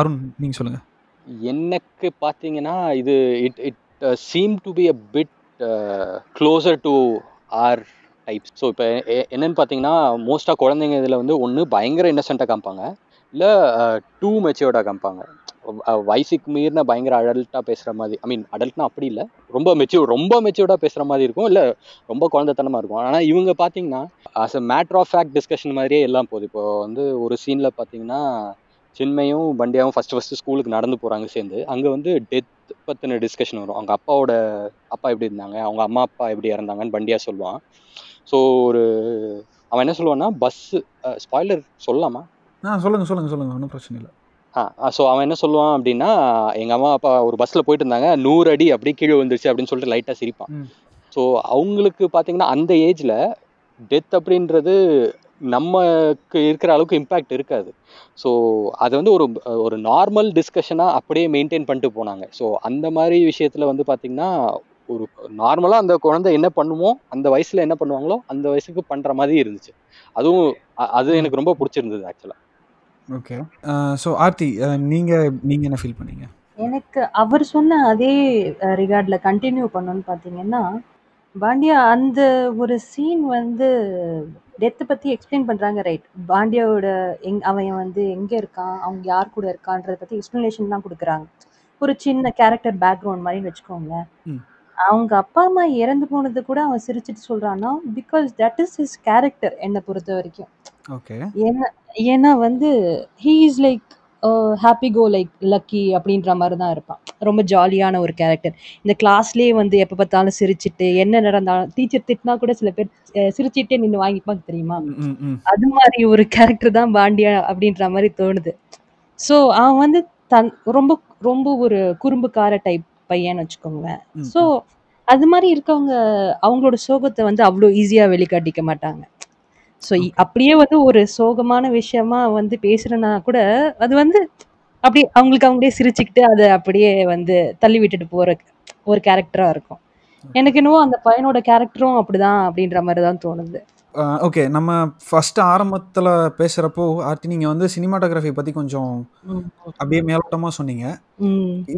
அருண் நீங்கள் சொல்லுங்கள் எனக்கு பார்த்தீங்கன்னா இது it it seem to be a bit closer to our types so இப்போ என்னன்னு பார்த்தீங்கன்னா மோஸ்ட்டாக குழந்தைங்க இதில் வந்து ஒன்று பயங்கர இன்னசென்ட்டாக காமிப்பாங்க. இல்லை டூ மெச்சூர்டாக காமிப்பாங்க. வயசுக்கு மீறின பயங்கர அடல்ட்டாக பேசுகிற மாதிரி ஐ மீன் அடல்ட்னா அப்படி இல்லை. ரொம்ப மெச்சூர் ரொம்ப மெச்சூர்டாக பேசுகிற மாதிரி இருக்கும். இல்லை ரொம்ப குழந்தைத்தனமாக இருக்கும். ஆனால் இவங்க பார்த்தீங்கன்னா as a matter of fact discussion மாதிரியே எல்லாம் போகுது. இப்போ வந்து ஒரு சீனில் பார்த்தீங்கன்னா சின்மையும் பண்டியாவும் ஃபர்ஸ்ட் ஃபஸ்ட்டு ஸ்கூலுக்கு நடந்து போகிறாங்க சேர்ந்து. அங்கே வந்து டெத் பற்றின டிஸ்கஷன் வரும். அவங்க அப்பாவோட அப்பா எப்படி இருந்தாங்க? அவங்க அம்மா அப்பா எப்படி இறந்தாங்கன்னு பண்டியா சொல்லுவான். ஸோ ஒரு அவன் என்ன சொல்லுவான்னா பஸ் ஸ்பாய்லர் சொல்லலாமா? ஆ சொல்லுங்கள் சொல்லுங்கள் சொல்லுங்கள் ஒன்றும் பிரச்சனை இல்லை. ஆ ஸோ அவன் என்ன சொல்லுவான் அப்படின்னா எங்க அம்மா அப்பா ஒரு பஸ்ல போயிட்டு இருந்தாங்க நூறு அடி அப்படியே கீழே வந்துருச்சு அப்படின்னு சொல்லிட்டு லைட்டா சிரிப்பான். ஸோ அவங்களுக்கு பார்த்தீங்கன்னா அந்த ஏஜ்ல டெத் அப்படின்றது நமக்கு இருக்கிற அளவுக்கு இம்பேக்ட் இருக்காது. ஸோ அது வந்து ஒரு ஒரு நார்மல் டிஸ்கஷனாக அப்படியே மெயின்டைன் பண்ணிட்டு போனாங்க. ஸோ அந்த மாதிரி விஷயத்தில் வந்து பார்த்தீங்கன்னா ஒரு நார்மலாக அந்த குழந்தை என்ன பண்ணுமோ அந்த வயசில் என்ன பண்ணுவாங்களோ அந்த வயசுக்கு பண்ணுற மாதிரி இருந்துச்சு. அதுவும் அது எனக்கு ரொம்ப பிடிச்சிருந்தது ஆக்சுவலாக ஓகே. ஸோ ஆர்த்தி நீங்கள் நீங்கள் என்ன ஃபீல் பண்ணீங்க? எனக்கு அவர் சொன்ன அதே ரிகார்டில் கண்டினியூ பண்ணணும்னு பார்த்தீங்கன்னா பாண்டியா அந்த ஒரு சீன் வந்து டெத்தை பற்றி எக்ஸ்பிளைன் பண்ணுறாங்க ரைட் பாண்டியாவோட எங் அவன் வந்து எங்கே இருக்கான் அவங்க யார் கூட இருக்கான்றதை பற்றி எக்ஸ்ப்ளனேஷன்லாம் கொடுக்குறாங்க. ஒரு சின்ன கேரக்டர் பேக்ரவுண்ட் மாதிரின்னு வச்சுக்கோங்களேன். ம். அவங்க அப்பா அம்மா இறந்து போனது கூட அவன் சிரிச்சிட்டு சொல்கிறான்னா because that is his character என்னை பொறுத்த வரைக்கும். ஓகே. ஏன்னா ஏன்னா வந்து he is like happy go like lucky அப்படின்ற மாதிரி தான் இருப்பான். ரொம்ப ஜாலியான ஒரு கேரக்டர் இந்த கிளாஸ்லேயே வந்து எப்போ பார்த்தாலும் சிரிச்சிட்டு என்ன நடந்தாலும் டீச்சர் திட்டினா கூட சில பேர் சிரிச்சிட்டே நின்று வாங்கிப்பாங்க தெரியுமா? அது மாதிரி ஒரு கேரக்டர் தான் பாண்டியா அப்படின்ற மாதிரி தோணுது. ஸோ அவன் வந்து தன் ரொம்ப ரொம்ப ஒரு குறும்புக்கார டைப் பையன்னு வச்சுக்கோங்களேன். ஸோ அது மாதிரி இருக்கவங்க அவங்களோட சோகத்தை வந்து அவ்வளோ ஈஸியாக வெளிக்காட்டிக்க மாட்டாங்க. ஸோ. அப்படியே வந்து ஒரு சோகமான விஷயமா வந்து பேசுறேன்னா கூட அது வந்து அப்படியே அவங்களுக்கு அவங்களே சிரிச்சுக்கிட்டு அதை அப்படியே வந்து தள்ளி விட்டுட்டு போற ஒரு கேரக்டரா இருக்கும். எனக்கு என்னவோ அந்த பையனோட கேரக்டரும் அப்படிதான் அப்படின்ற மாதிரி தான் தோணுது. ஓகே நம்ம ஃபஸ்ட்டு ஆரம்பத்தில் பேசுகிறப்போ ஆர்த்தி நீங்கள் வந்து சினிமாட்டோகிராஃபி பற்றி கொஞ்சம் அப்படியே மேலோட்டமாக சொன்னீங்க.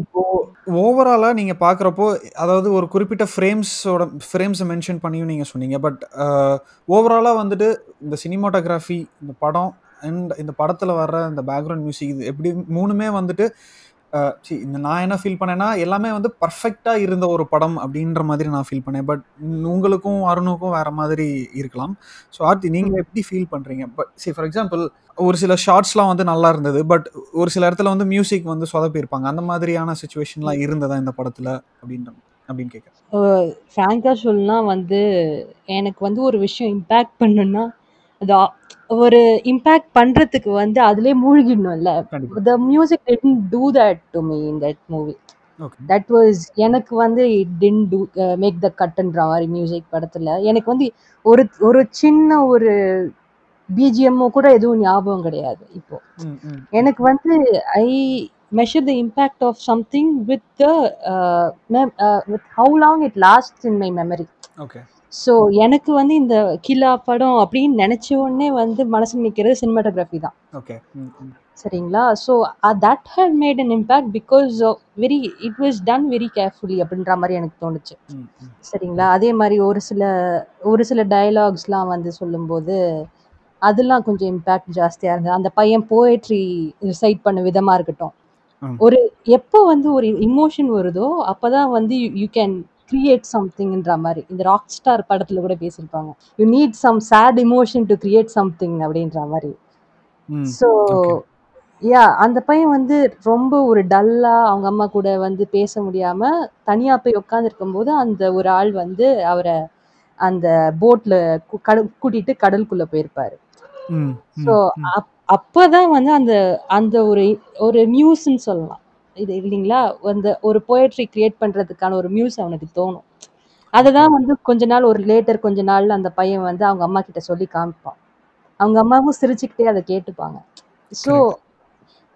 இப்போ ஓவராலாக நீங்கள் பார்க்குறப்போ அதாவது ஒரு குறிப்பிட்ட ஃப்ரேம்ஸோட ஃப்ரேம்ஸை மென்ஷன் பண்ணியும் நீங்கள் சொன்னீங்க. பட் ஓவராலாக வந்துட்டு இந்த சினிமாட்டோகிராஃபி இந்த படம் அண்ட் இந்த படத்தில் வர்ற இந்த பேக்ரவுண்ட் மியூசிக் இது எப்படி மூணுமே வந்துட்டு சி இந்த நான் என்ன ஃபீல் பண்ணேன்னா எல்லாமே வந்து பர்ஃபெக்டாக இருந்த ஒரு படம் அப்படின்ற மாதிரி நான் ஃபீல் பண்ணேன். பட் உங்களுக்கும் அருணுக்கும் வேற மாதிரி இருக்கலாம். ஸோ ஆர்த்தி நீங்கள் எப்படி ஃபீல் பண்ணுறீங்க பட் சி ஃபார் எக்ஸாம்பிள் ஒரு சில ஷார்ட்ஸ்லாம் வந்து நல்லா இருந்தது. பட் ஒரு சில இடத்துல வந்து மியூசிக் வந்து சொதப்பியிருப்பாங்க. அந்த மாதிரியான சுச்சுவேஷன்லாம் இருந்ததா இந்த படத்தில் அப்படின்ற அப்படின்னு கேட்குறேன். ஃப்ராங்காக சொல்லணும்னா வந்து எனக்கு வந்து ஒரு விஷயம் இம்பேக்ட் பண்ணுன்னா அது ஒரு இம்பேக்ட் பண்றதுக்கு வந்து அதுலயே மூழ்கிடணும்ல. The music didn't do that to me in that movie. Okay that was எனக்கு வந்து it didn't do make the கட்டுன்ற மாதிரி மியூசிக் படத்தில். எனக்கு வந்து ஒரு ஒரு சின்ன ஒரு பிஜிஎம்மும் கூட எதுவும் ஞாபகம் கிடையாது இப்போ. ம் ம். எனக்கு வந்து I measure the impact of something with with how long it last in my memory okay so எனக்கு வந்து இந்த கிலா படம் அப்படின்னு நினச்ச உடனே வந்து மனசு நிற்கிறது சினிமாட்டோகிராஃபி தான். ஓகே சரிங்களா? So that had made an impact because very it was done very carefully அப்படின்ற மாதிரி எனக்கு தோணுச்சு. சரிங்களா? அதே மாதிரி ஒரு சில ஒரு சில டயலாக்ஸ்லாம் வந்து சொல்லும்போது அதெல்லாம் கொஞ்சம் இம்பேக்ட் ஜாஸ்தியாக இருந்தது. அந்த பையன் போயட்ரி ரிசைட் பண்ண விதமாக இருக்கட்டும். ஒரு எப்போ வந்து ஒரு இமோஷன் வருதோ அப்பதான் வந்து யூ கேன் கிரியேட் சம்திங்ன்ற மாதிரி. இந்த ராக் ஸ்டார் படத்துல கூட பேசியிருப்பாங்க. You need some sad emotion to create something அப்படின்ற மாதிரி. ஸோ யா அந்த பையன் வந்து ரொம்ப ஒரு டல்லா அவங்க அம்மா கூட வந்து பேச முடியாம தனியா போய் உட்காந்துருக்கும் போது அந்த ஒரு ஆள் வந்து அவரை அந்த போட்ல கடல் கூட்டிட்டு கடலுக்குள்ள போயிருப்பாரு. ஸோ அப்பதான் வந்து அந்த அந்த ஒரு ஒரு மியூஸ்ன்னு சொல்லலாம். இது இல்லைங்களா? அந்த ஒரு போயட்ரி கிரியேட் பண்றதுக்கான ஒரு மியூஸ் அவனுக்கு தோணும். அதை ஓகே தான் வந்து கொஞ்ச நாள் ஒரு லேட்டர் கொஞ்ச நாள்ல அந்த பையன் வந்து அவங்க அம்மா கிட்ட சொல்லி காமிப்பான். அவங்க அம்மாவும் சிரிச்சுக்கிட்டே அதை கேட்டுப்பாங்க. ஸோ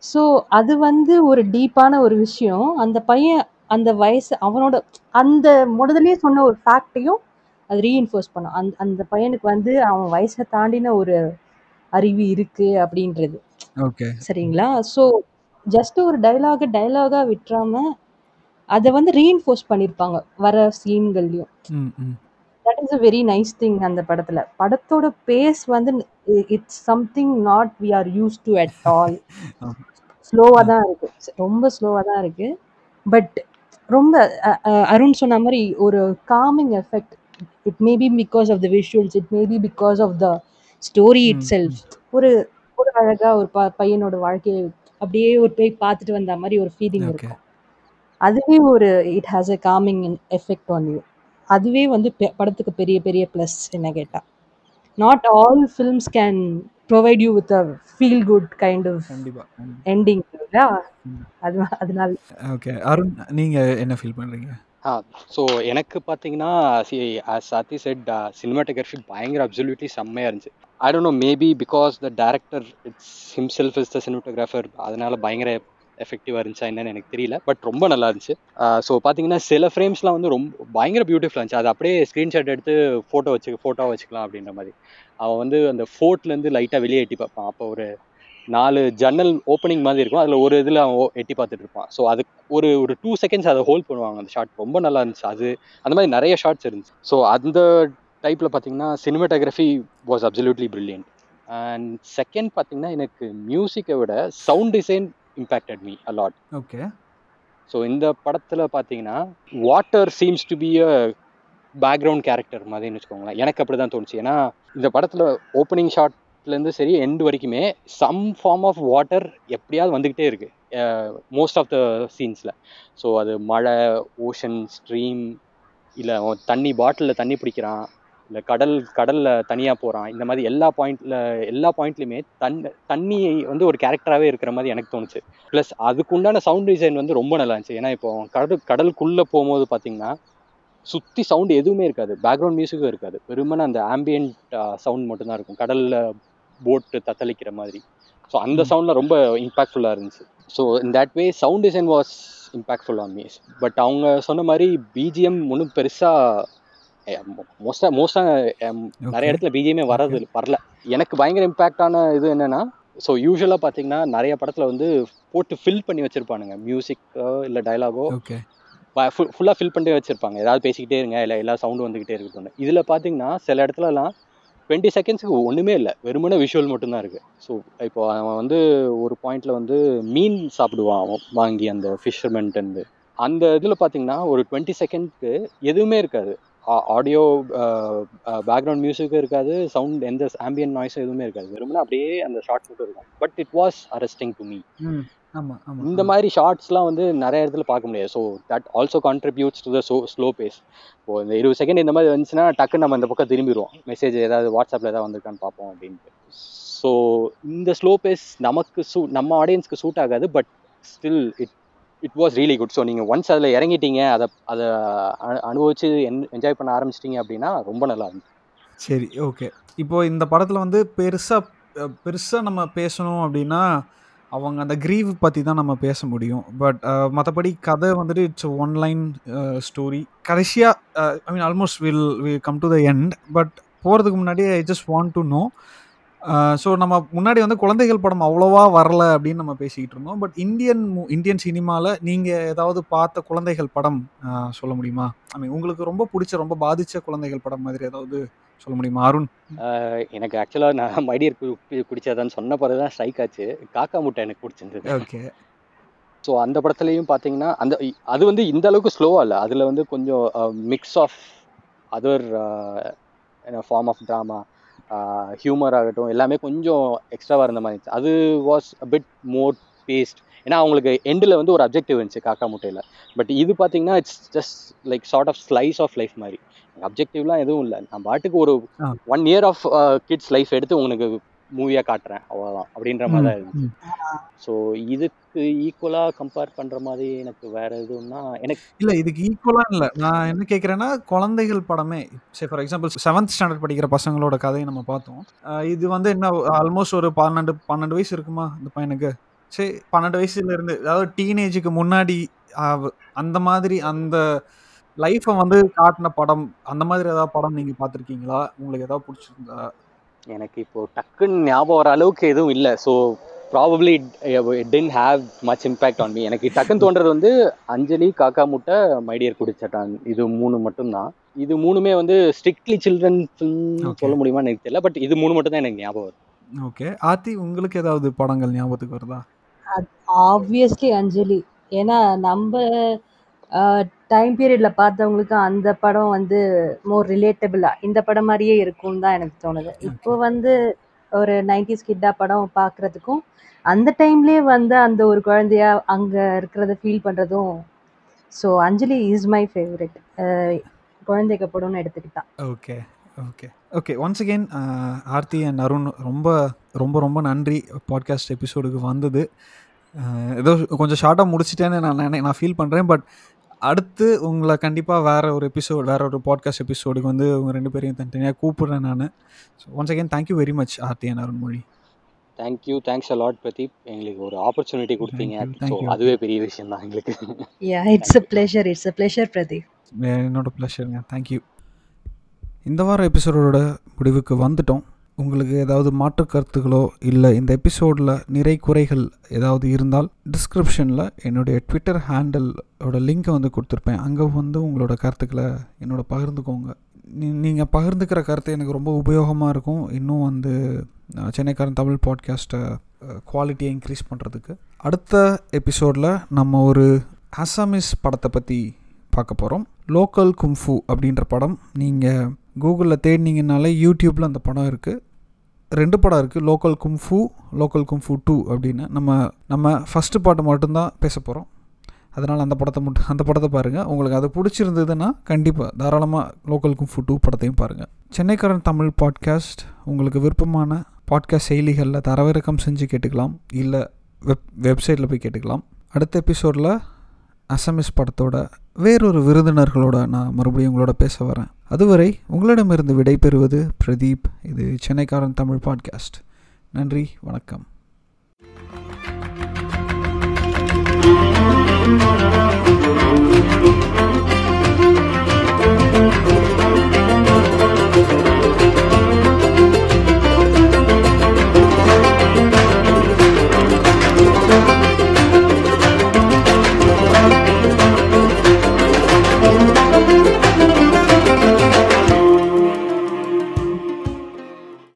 ஸோ அது வந்து ஒரு டீப்பான ஒரு விஷயம். அந்த பையன் அந்த வயசு அவனோட அந்த முதல்லயே சொன்ன ஒரு ஃபேக்டையும் அது ரீஇன்ஃபோர்ஸ் பண்ணும். அந்த அந்த பையனுக்கு வந்து அவன் வயசை தாண்டின ஒரு அறிவு இருக்கு அப்படின்றது. ஓகே சரிங்களா? ஸோ ஜஸ்ட் ஒரு டைலாக டைலாகா விட்டுறாம அதை வந்து ரீஇன்ஃபோர்ஸ் பண்ணியிருப்பாங்க வர சீன்கள்லையும் that is a very nice thing அந்த படத்துல. படத்தோட பேஸ் வந்து it's something not we are use to at all ஸ்லோவாக தான் இருக்கு. ரொம்ப ஸ்லோவாக தான் இருக்கு. பட் ரொம்ப அருண் சொன்ன மாதிரி ஒரு calming effect it maybe because of the visuals it maybe because of the story itself ஒரு ஒரு அழகா ஒரு பையனோட வாழ்க்கையை அப்படியே ஒரு போய் பார்த்துட்டு வந்த மாதிரி ஒரு ஃபீலிங் இருக்கும். அதுவே ஒரு it has a calming effect on you அதுவே வந்து பெ- படத்துக்கு பெரிய பெரிய ப்ளஸ் என்ன கேட்டா. Not all films can provide you with a feel good kind of ending அது அதனால. ஓகே அருண் நீங்க என்ன ஃபீல் பண்றீங்க? ஆ ஸோ எனக்கு பார்த்தீங்கன்னா சி சாத்தி செட் சினிமாட்டோகிராஃபி பயங்கர அப்சல்யூட்லி செம்மையாக இருந்துச்சு. I don't know maybe because the director it's himself is the cinematographer அதனால பயங்கர எஃபெக்டிவாக இருந்துச்சா என்னன்னு எனக்கு தெரியல பட் ரொம்ப நல்லா இருந்துச்சு. ஸோ பார்த்தீங்கன்னா சில ஃப்ரேம்ஸ்லாம் வந்து ரொம்ப பயங்கர பியூட்டிஃபுல்லாக இருந்துச்சு. அது அப்படியே ஸ்க்ரீன்ஷாட் எடுத்து ஃபோட்டோ வச்சு ஃபோட்டோ வச்சுக்கலாம் அப்படின்ற மாதிரி. அவன் வந்து அந்த ஃபோர்ட்லேருந்து லைட்டாக வெளியே எட்டி பார்ப்பான். அப்போ ஒரு நாலு ஜன்னல் ஓப்பனிங் மாதிரி இருக்கும். அதில் ஒரு இதில் அவன் எட்டி பார்த்துட்டு இருப்பான். ஸோ அது ஒரு ஒரு டூ செகண்ட்ஸ் அதை ஹோல்ட் பண்ணுவாங்க அந்த ஷாட் ரொம்ப நல்லா இருந்துச்சு. அது அந்த மாதிரி நிறைய ஷாட்ஸ் இருந்துச்சு. ஸோ அந்த டைப்பில் பார்த்தீங்கன்னா cinematography was absolutely brilliant and second பார்த்தீங்கன்னா எனக்கு மியூசிக்கை விட sound design impacted me a lot okay so இந்த படத்தில் பார்த்தீங்கன்னா water seems to be a background character மாதிரின்னு வச்சுக்கோங்களேன். எனக்கு அப்படி தான் தோணுச்சு. ஏன்னா இந்த படத்தில் ஓப்பனிங் ஷாட்லேருந்து சரி எண்ட் வரைக்குமே சம் ஃபார்ம் ஆஃப் வாட்டர் எப்படியாவது வந்துக்கிட்டே இருக்கு. மோஸ்ட் ஆஃப் த சீன்ஸில் ஸோ அது மழை ஓஷன் ஸ்ட்ரீம் இல்லை தண்ணி பாட்டிலில் தண்ணி பிடிக்கிறான். இல்லை கடல் கடலில் தனியாக போகிறான் இந்த மாதிரி எல்லா பாயிண்ட்ல எல்லா பாயிண்ட்லையுமே தன் தண்ணி வந்து ஒரு கேரக்டராகவே இருக்கிற மாதிரி எனக்கு தோணுச்சு. ப்ளஸ் அதுக்குண்டான சவுண்ட் டிசைன் வந்து ரொம்ப நல்லா இருந்துச்சு. ஏன்னா இப்போ கடல் கடலுக்குள்ளே போகும்போது பார்த்தீங்கன்னா சுற்றி சவுண்ட் எதுவுமே இருக்காது. பேக்ரவுண்ட் மியூசிக்கும் இருக்காது. வெறுமனே அந்த ஆம்பியன்ட் சவுண்ட் மட்டும்தான் இருக்கும். கடலில் போட்டு தத்தளிக்கிற மாதிரி. ஸோ அந்த ம். சவுண்டில் ரொம்ப இம்பாக்ட்ஃபுல்லாக இருந்துச்சு. So in that way sound design was impactful on me but அவங்க சொன்ன மாதிரி பிஜிஎம் ஒன்றும் பெருசாக மோஸ்ட்டாக மோஸ்ட்டாக நிறைய இடத்துல பிஜிஎம்ஏ வர்றது வரல. எனக்கு பயங்கர இம்பேக்டான இது என்னன்னா ஸோ யூஸ்வலாக பார்த்தீங்கன்னா நிறைய படத்தில் வந்து போட்டு ஃபில் பண்ணி வச்சிருப்பானுங்க. மியூசிக்கோ இல்லை டயலாகோ ஓகே ஃபுல்லாக ஃபில் பண்ணி வச்சிருப்பாங்க. ஏதாவது பேசிக்கிட்டே இருங்க இல்லை எல்லா சவுண்டும் வந்துக்கிட்டே இருக்கட்டும் இதில் பார்த்தீங்கன்னா சில இடத்துலலாம் டுவெண்ட்டி செகண்ட்ஸுக்கு ஒன்றுமே இல்லை வெறுமனே விஷுவல் மட்டும்தான் இருக்குது ஸோ இப்போ அவன் வந்து ஒரு பாயிண்ட்ல வந்து மீன் சாப்பிடுவான் அவன் வாங்கி அந்த ஃபிஷர்மென்ட்டு அந்த இதில் பார்த்தீங்கன்னா ஒரு டுவெண்ட்டி செகண்ட்க்கு எதுவுமே இருக்காது. ஆடியோ பேக்ரவுண்ட் மியூசிக்கும் இருக்காது சவுண்ட் எந்த ஆம்பியன் நாய்ஸும் எதுவுமே இருக்காது. வெறுமனே அப்படியே அந்த ஷார்ட் மட்டும் இருக்கும். But it was arresting to me இந்த மாதிரி ஷார்ட்ஸ்லாம் வந்து நிறைய இடத்துல பார்க்க முடியாது. So that also contributes to the so slow pace இப்போ இந்த இருபது செகண்ட் இந்த மாதிரி வந்துச்சுன்னா டக்குன்னு நம்ம இந்த பக்கம் திரும்பிடுவோம். மெசேஜ் ஏதாவது வாட்ஸ்அப்பில் ஏதாவது வந்திருக்கான்னு பார்ப்போம் அப்படின்ட்டு. ஸோ இந்த ஸ்லோ பேஸ் நமக்கு சூ நம்ம ஆடியன்ஸ்க்கு சூட் ஆகாது but still it it was really good so நீங்கள் ஒன்ஸ் அதில் இறங்கிட்டீங்க அதை அதை அனு- அனுபவிச்சு என் என்ஜாய் பண்ண ஆரம்பிச்சிட்டிங்க அப்படின்னா ரொம்ப நல்லா இருந்துச்சு. சரி ஓகே இப்போ இந்த படத்தில் வந்து பெருசாக பெருசாக நம்ம பேசணும் அப்படின்னா அவங்க அந்த கிரீவ் பற்றி தான் நம்ம பேச முடியும். பட் மற்றபடி கதை வந்துட்டு இட்ஸ் ஒன் லைன் ஸ்டோரி கடைசியாக I mean almost will will come to the end but போகிறதுக்கு முன்னாடி I just want to know so நம்ம முன்னாடி வந்து குழந்தைகள் படம் அவ்வளோவா வரல அப்படின்னு நம்ம பேசிக்கிட்டு இருந்தோம். பட் இந்தியன் இந்தியன் சினிமாவில் நீங்கள் ஏதாவது பார்த்த குழந்தைகள் படம் சொல்ல முடியுமா? ஐ மீன் உங்களுக்கு ரொம்ப பிடிச்ச ரொம்ப பாதித்த குழந்தைகள் படம் மாதிரி ஏதாவது சொல்ல முடியுமா அருண்? எனக்கு ஆக்சுவலாக நான் மைடியர் பிடிச்சதான்னு சொன்ன பிறகு தான் ஸ்ட்ரைக் ஆச்சு. காக்கா முட்டை எனக்கு பிடிச்சிருந்தது. ஓகே ஸோ அந்த படத்துலையும் பார்த்தீங்கன்னா அந்த அது வந்து இந்த அளவுக்கு ஸ்லோவாக இல்லை. அதில் வந்து கொஞ்சம் mix of other form of drama humour ஆகட்டும் எல்லாமே கொஞ்சம் எக்ஸ்ட்ராவாக இருந்த மாதிரி இருந்துச்சு. அது வாஸ் பிட் மோர் பேஸ்ட் ஏன்னா அவங்களுக்கு எண்டில் வந்து ஒரு அப்ஜெக்டிவ் இருந்துச்சு காக்கா முட்டையில். பட் இது பார்த்தீங்கன்னா it's just like sort of slice of life மாதிரி. அப்ஜெக்டிவ்லாம் எதுவும் இல்லை. நான் பாட்டுக்கு ஒரு. One year of kids life எடுத்து உங்களுக்கு மூவியாக காட்டுறேன் அவ்வளோதான் அப்படின்ற மாதிரி தான் இருந்துச்சு. ஸோ இதுக்கு ஈக்குவலாக கம்பேர் பண்ணுற மாதிரி எனக்கு வேற எதுவும்னா எனக்கு இல்லை இதுக்கு ஈக்குவலாக இல்லை. நான் என்ன கேட்குறேன்னா குழந்தைகள் படமே சரி ஃபார் எக்ஸாம்பிள் செவன்த் ஸ்டாண்டர்ட் படிக்கிற பசங்களோட கதையை நம்ம பார்த்தோம். இது வந்து என்ன ஆல்மோஸ்ட் ஒரு பன்னெண்டு பன்னெண்டு வயசு இருக்குமா இந்த பையனுக்கு? சரி பன்னெண்டு வயசுல இருந்து அதாவது டீனேஜுக்கு முன்னாடி அந்த மாதிரி அந்த லைஃப்பை வந்து காட்டின படம் அந்த மாதிரி ஏதாவது படம் நீங்கள் பார்த்துருக்கீங்களா? உங்களுக்கு ஏதாவது பிடிச்சிருந்தா எனக்கு இப்போ டக்குன்னு ஞாபகம் வர அளவுக்கு எதுவும் இல்லை. So probably it didn't have much impact on me எனக்கு டக்குன்னு தோன்றது வந்து அஞ்சலி காக்கா முட்டை மைடியர் குடிச்சட்டான் இது மூணு மட்டும்தான். இது மூணுமே வந்து ஸ்ட்ரிக்ட்லி சில்ட்ரன் ஃபில்ம் Okay. சொல்ல முடியுமான்னு எனக்கு தெரியல. பட் இது மூணு மட்டும் தான் எனக்கு ஞாபகம் வருது. ஓகே ஆர்த்தி உங்களுக்கு ஏதாவது படங்கள் ஞாபகத்துக்கு வருதா? ஆப்வியஸ்லி அஞ்சலி. ஏன்னா நம்ம டைம் பீரியடில் பார்த்தவங்களுக்கு அந்த படம் வந்து மோர் ரிலேட்டபிளாக இந்த படம் மாதிரியே இருக்கும்னு தான் எனக்கு தோணுது. இப்போ வந்து ஒரு நைன்டிஸ் கிட்டா படம் பார்க்குறதுக்கும் அந்த டைம்லேயே வந்து அந்த ஒரு குழந்தையா அங்கே இருக்கிறத ஃபீல் பண்ணுறதும் so Anjali is my favourite குழந்தைங்க படம்னு எடுத்துக்கிட்டா okay okay okay once again Aarthi and Arun ரொம்ப ரொம்ப ரொம்ப நன்றி. பாட்காஸ்ட் எபிசோடுக்கு வந்தது. ஏதோ கொஞ்சம் ஷார்ட்டாக முடிச்சிட்டேன்னு நான் நினை நான் ஃபீல் பண்ணுறேன் பட் அடுத்து உங்களை கண்டிப்பாக வேறு ஒரு எபிசோட் வேறு ஒரு பாட்காஸ்ட் எபிசோடுக்கு வந்து உங்கள் ரெண்டு பேரையும் தனித்தனியாக கூப்பிடுறேன் நான். So once again thank you very much Aarthi and Arunmozhi. Thank you thanks a lot Pradeep எங்களுக்கு ஒரு ஆப்பர்ச்சுனிட்டி கொடுத்தீங்க. So you. அதுவே பெரிய விஷயம் தான் எங்களுக்கு. Yeah it's a pleasure it's a pleasure Pradeep என்னோட ப்ளஷருங்க தேங்க்யூ இந்த வார எபிசோடோட முடிவுக்கு வந்துட்டோம். உங்களுக்கு ஏதாவது மாற்று கருத்துகளோ இல்லை இந்த எபிசோடில் நிறை குறைகள் ஏதாவது இருந்தால் டிஸ்கிரிப்ஷனில் என்னுடைய ட்விட்டர் ஹேண்டலோட லிங்க்கை வந்து கொடுத்துருப்பேன். அங்கே வந்து உங்களோட கருத்துக்களை என்னோட பகிர்ந்துக்கோங்க. நீ நீங்கள் பகிர்ந்துக்கிற கருத்து எனக்கு ரொம்ப உபயோகமாக இருக்கும். இன்னும் வந்து சென்னைக்காரன் தமிழ் பாட்காஸ்ட்டை குவாலிட்டியை இன்க்ரீஸ் பண்ணுறதுக்கு அடுத்த எபிசோடில் நம்ம ஒரு அசாமிஸ் படத்தை பற்றி பார்க்க போகிறோம் லோக்கல் கும்ஃபு அப்படின்ற படம். நீங்கள் கூகுளில் தேடினீங்கனாலே யூடியூப்பில் அந்த படம் இருக்குது ரெண்டு படம் இருக்குது local kung fu local kung fu two அப்படின்னு. நம்ம நம்ம ஃபஸ்ட்டு பாட்டு மட்டும்தான் பேச போகிறோம் அதனால் அந்த படத்தை மட்டும் அந்த படத்தை பாருங்கள் உங்களுக்கு அது பிடிச்சிருந்ததுன்னா கண்டிப்பாக தாராளமாக லோக்கல் கும்ஃபு டூ படத்தையும் பாருங்கள் சென்னைக்காரன் தமிழ் பாட்காஸ்ட் உங்களுக்கு விருப்பமான பாட்காஸ்ட் செயலிகளில் தரவிறக்கம் செஞ்சு கேட்டுக்கலாம். இல்லை வெப் வெப்சைட்டில் போய் கேட்டுக்கலாம். அடுத்த எபிசோடில் அசமிஸ் படத்தோட வேறொரு விருந்தினர்களோட நான் மறுபடியும் உங்களோட பேச வரேன். அதுவரை உங்களிடமிருந்து விடைபெறுவது பிரதீப். இது சென்னைக்காரன் தமிழ் பாட்காஸ்ட். நன்றி வணக்கம்.